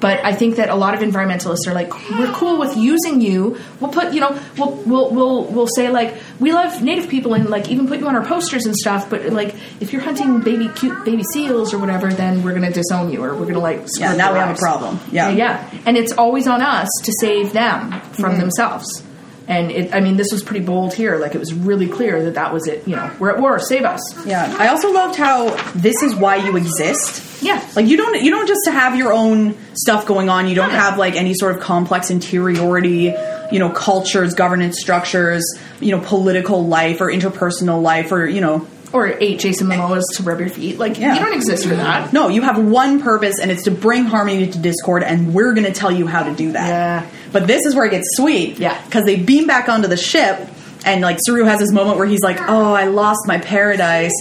But I think that a lot of environmentalists are like, we're cool with using you. We'll put, you know, we'll we'll we'll, we'll say like, we love Native people and like even put you on our posters and stuff. But like, if you're hunting baby cute baby seals or whatever, then we're gonna disown you or we're gonna like. Yeah, now we have a problem. Yeah. yeah, and it's always on us to save them from mm-hmm. themselves. And it, I mean, this was pretty bold here. Like it was really clear that that was it. You know, we're at war. Save us. yeah i also loved how this is why you exist Yeah. like you don't you don't just have your own stuff going on you don't have like any sort of complex interiority you know cultures governance structures you know political life or interpersonal life or you know Or eight Jason Momoas to rub your feet. Like Yeah. you don't exist for that. No, you have one purpose, and it's to bring harmony to Discord, and we're going to tell you how to do that. Yeah. But this is where it gets sweet. Yeah. Because they beam back onto the ship, and like Saru has this moment where he's like, "Oh, I lost my paradise,"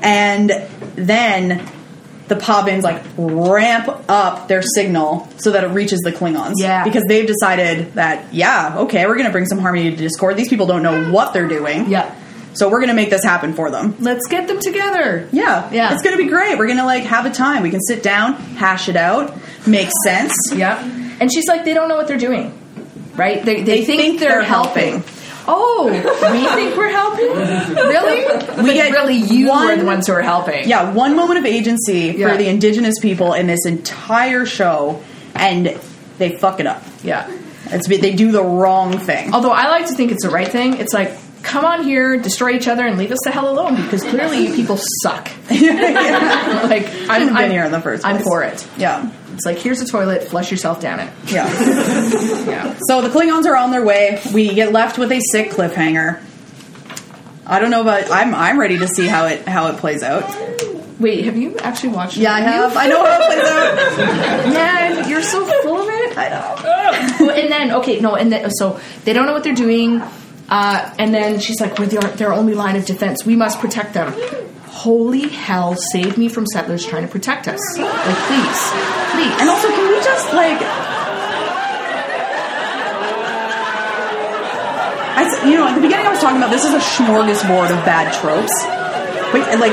and then the Pahvans like ramp up their signal so that it reaches the Klingons. Yeah. Because they've decided that yeah, okay, we're going to bring some harmony to Discord. These people don't know what they're doing. Yeah. So we're going to make this happen for them. Let's get them together. Yeah, Yeah. It's gonna be great. We're gonna like have a time. We can sit down, hash it out, make sense. Yeah. And she's like, they don't know what they're doing. Right? They, they, think, think they're, they're helping. helping. Oh, we think we're helping? [LAUGHS] Really? We but get really you are the ones who are helping. Yeah, one moment of agency Yeah. for the indigenous people in this entire show, and they fuck it up. Yeah. It's they do the wrong thing. Although I like to think it's the right thing. It's like come on here, destroy each other, and leave us the hell alone because clearly you people suck. [LAUGHS] like I'm, Shouldn't have been I'm- here in the first I'm for it. Yeah. It's like here's a toilet, flush yourself down it. [LAUGHS] Yeah. Yeah. So the Klingons are on their way. We get left with a sick cliffhanger. I don't know about. I'm I'm ready to see how it how it plays out. Wait, have you actually watched? It? Yeah, I have. I know how it plays out. [LAUGHS] Man, you're so full of it. I know. and then okay, no, and then so they don't know what they're doing, uh, and then she's like, "We're their, their only line of defense. We must protect them." Holy hell! Save me from settlers trying to protect us. Like, please, please. And also, can we just like? I, you know, at the beginning I was talking about this is a smorgasbord of bad tropes. And, like,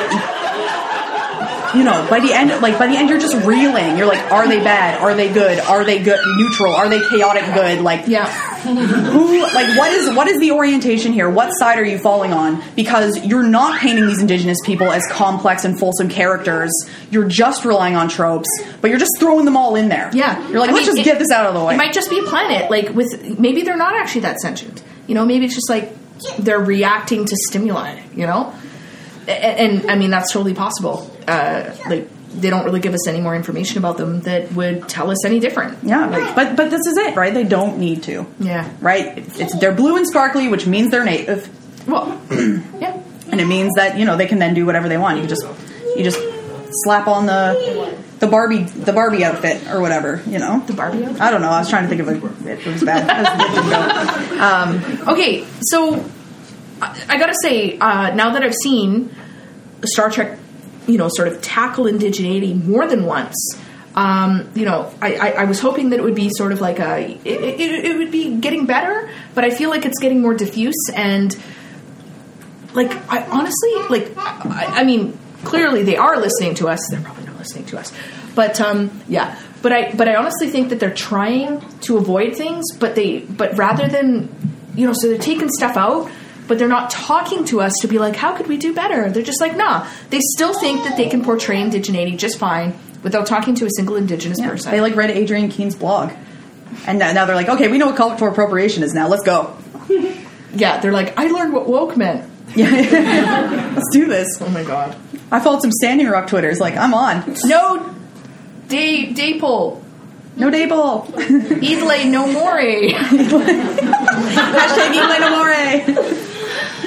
you know, by the end, like by the end, you're just reeling. You're like, are they bad? Are they good? Are they good? Neutral? Are they chaotic good? Like, yeah, [LAUGHS] who like what is what is the orientation here what side are you falling on because you're not painting these indigenous people as complex and fulsome characters you're just relying on tropes but you're just throwing them all in there yeah. you're like I let's mean, just it- get this out of the way It might just be a planet, like with maybe they're not actually that sentient. You know, maybe it's just like they're reacting to stimuli. You know, and, and I mean that's totally possible. Uh, like they don't really give us any more information about them that would tell us any different. yeah like, but but this is it right they don't need to Yeah. right it's, it's they're blue and sparkly which means they're native Well, [CLEARS THROAT] yeah. and it means that you know they can then do whatever they want you just you just slap on the the barbie the barbie outfit or whatever you know The Barbie outfit? i don't know i was trying to think of a it was bad It. [LAUGHS] Okay, so I, I gotta say, uh, now that I've seen Star Trek, you know, sort of tackle indigeneity more than once, um, you know, I, I, I was hoping that it would be sort of like a, it, it, it would be getting better, but I feel like it's getting more diffuse and, like, I honestly, like, I, I mean, clearly they are listening to us. They're probably not listening to us, but um, yeah. But I, but I honestly think that they're trying to avoid things, but they, but rather than, you know, so they're taking stuff out, but they're not talking to us to be like, how could we do better? They're just like, nah. They still think that they can portray indigeneity just fine without talking to a single indigenous Yeah, person. They like read Adrienne Keene's blog, and now, they're like, okay, we know what cultural appropriation is now. Let's go. [LAUGHS] yeah, they're like, I learned what woke meant. [LAUGHS] Yeah, let's do this. Oh my god. I followed some Standing Rock Twitters. Like, I'm on. No, day daypole. No day ball. Idle no more. [LAUGHS] Hashtag Eat Amore.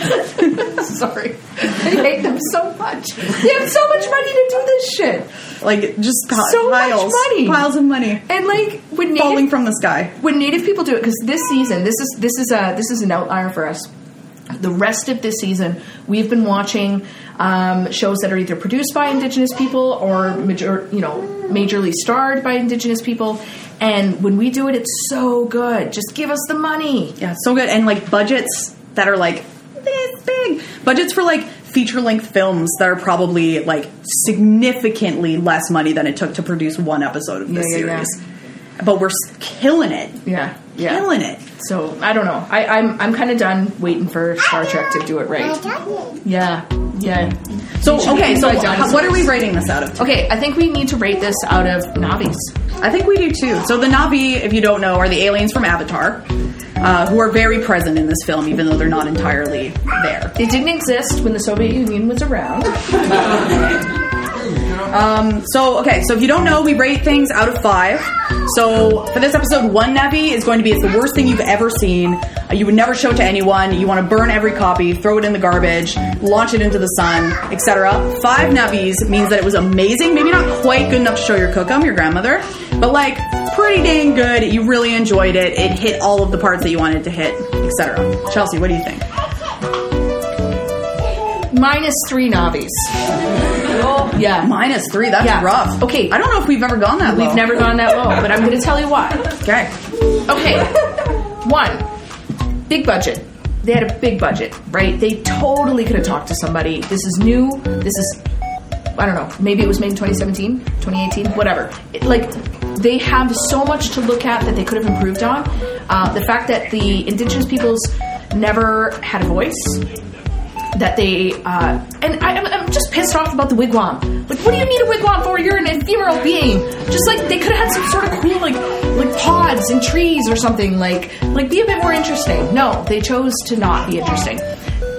[LAUGHS] Sorry. I hate them so much. They have so much money to do this shit. Like, just pi- So much piles, money. piles of money And like when falling from the sky. when native people do it, because this season, this is this is a this is an outlier for us. The rest of this season, we've been watching um, shows that are either produced by Indigenous people or major, you know, majorly starred by Indigenous people. And when we do it, it's so good. Just give us the money. Yeah, so good. And like budgets that are like big. Budgets for like feature length films that are probably like significantly less money than it took to produce one episode of this Yeah, yeah, yeah. series. But we're killing it. Yeah, yeah. Killing it. So I don't know. I, I'm I'm kind of done waiting for Star Trek to do it right. Yeah, yeah. So okay, so what are we rating this out of? Okay, I think we need to rate this out of Na'vis. I think we do too. So the Na'vi, if you don't know, are the aliens from Avatar, uh, who are very present in this film, even though they're not entirely there. They didn't exist when the Soviet Union was around. [LAUGHS] So okay, so if you don't know, we rate things out of five. So for this episode, one Na'vi is going to be it's the worst thing you've ever seen. Uh, you would never show it to anyone. You want to burn every copy, throw it in the garbage, launch it into the sun, etc. Five Na'vis means that it was amazing. Maybe not quite good enough to show your kokum, your grandmother, but like pretty dang good. You really enjoyed it. It hit all of the parts that you wanted to hit, etc. Chelsea, what do you think? Minus three Na'vis. Yeah. Minus three. That's Yeah. rough. Okay. I don't know if we've ever gone that low. We've never gone that low, but I'm going to tell you why. Okay. Okay. One, big budget. They had a big budget, right? They totally could have talked to somebody. This is new. This is, I don't know, maybe it was made in 2017, 2018, whatever. It, like, they have so much to look at that they could have improved on. Uh, the fact that the indigenous peoples never had a voice, that they uh, and I, I'm, I'm just pissed off about the wigwam. Like, what do you need a wigwam for? You're an ephemeral being. Just like they could have had some sort of cool like like pods and trees or something. Like like be a bit more interesting. No, they chose to not be interesting.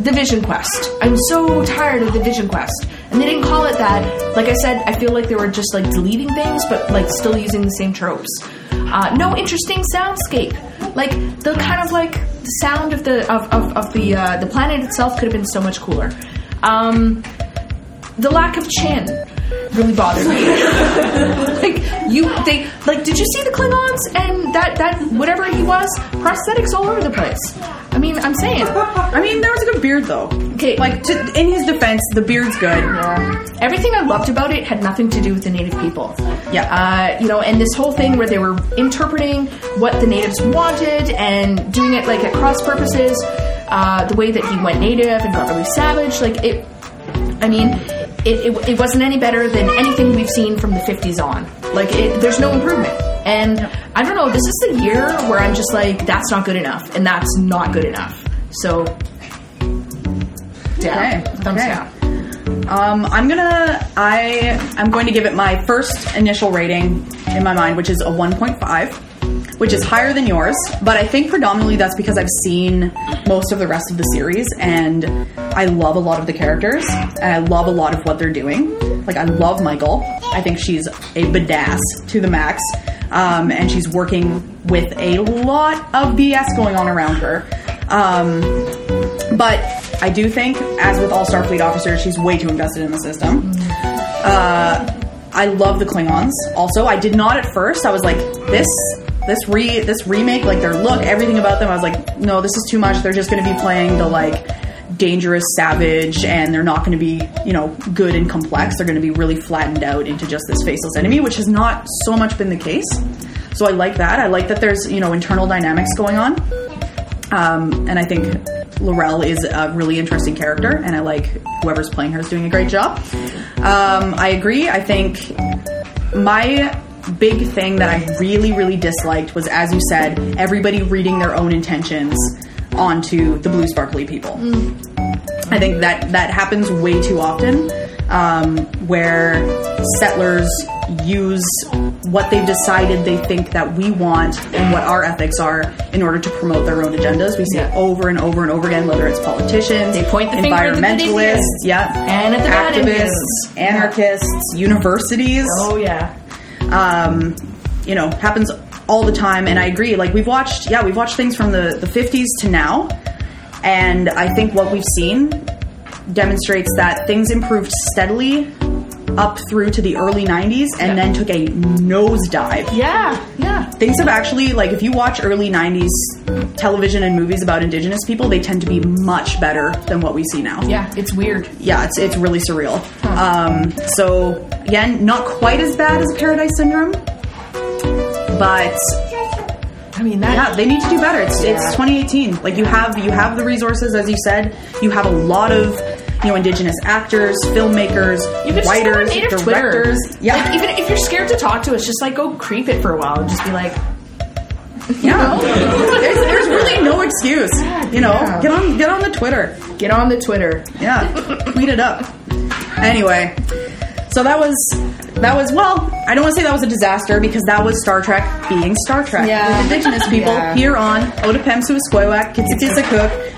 The Vision Quest. I'm so tired of the Vision Quest. And they didn't call it that. Like I said, I feel like they were just like deleting things, but like still using the same tropes. Uh, no interesting soundscape. Like the kind of like the sound of the of, of, of the uh, the planet itself could have been so much cooler. Um, the lack of chin really bothered me. [LAUGHS] like you, they like. Did you see the Klingons and that that whatever he was? Prosthetics all over the place. I mean, I'm saying. I mean, there was a good beard though. Okay, Like to, in his defense, the beard's good. Yeah. Everything I loved about it had nothing to do with the native people. Yeah. Uh, you know, and this whole thing where they were interpreting what the natives wanted and doing it like at cross purposes, uh, the way that he went native and got really savage, like it. I mean, it, it, it wasn't any better than anything we've seen from the 50s on. Like, it, there's no improvement. And I don't know, this is the year where I'm just like, that's not good enough, and that's not good enough. So, down. Okay, Thumbs okay. down. Um, I'm gonna I I'm going to give it my first initial rating in my mind, which is a 1.5, which is higher than yours. But I think predominantly that's because I've seen most of the rest of the series, and I love a lot of the characters, and I love a lot of what they're doing. Like I love Michael. I think she's a badass to the max, um, and she's working with a lot of BS going on around her. Um, but I do think, as with all Starfleet officers, she's way too invested in the system. Uh, I love the Klingons. Also, I did not at first. I was like, this, this re, this remake, like their look, everything about them. I was like, no, this is too much. They're just going to be playing the like dangerous savage, and they're not going to be, you know, good and complex. They're going to be really flattened out into just this faceless enemy, which has not so much been the case. So I like that. I like that there's you know internal dynamics going on. Um, and I think L'Rell is a really interesting character, and I like whoever's playing her is doing a great job. Um, I agree. I think my big thing that I really, really disliked was, as you said, everybody reading their own intentions onto the blue sparkly people. I think that that happens way too often, um, where settlers use what they've decided they think that we want and what our ethics are in order to promote their own agendas. We see it over and over and over again, whether it's politicians, They point the finger at the environmentalists, yeah, And at the activists, anarchists, universities Oh, yeah. Um, you know, happens all the time. And I agree. Like we've watched, yeah, we've watched things from the the 50s to now, and I think what we've seen demonstrates that things improved steadily up through to the early 90s and then took a nosedive. Yeah, yeah. Things have actually, like, if you watch early 90s television and movies about indigenous people, they tend to be much better than what we see now Yeah, it's weird. yeah, it's it's really surreal. Um, so again, not quite as bad as Paradise Syndrome, but I mean, that. yeah, they need to do better. It's it's 2018. Like you have you have the resources, as you said. You have a lot of you know indigenous actors, filmmakers, You could just writers, native directors. Twitter. Yeah, Like, even if you're scared to talk to us, just like go creep it for a while and just be like, yeah. [LAUGHS] there's, there's really no excuse. You know, Yeah. get on get on the Twitter. get on the Twitter. Yeah, [LAUGHS] tweet it up. Anyway, so that was that was well. I don't want to say that was a disaster because that was Star Trek being Star Trek Yeah. with Indigenous people Yeah. here on Otapemsu Squawak Kitsitisa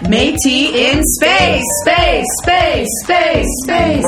Métis in space. Space, space, space, space.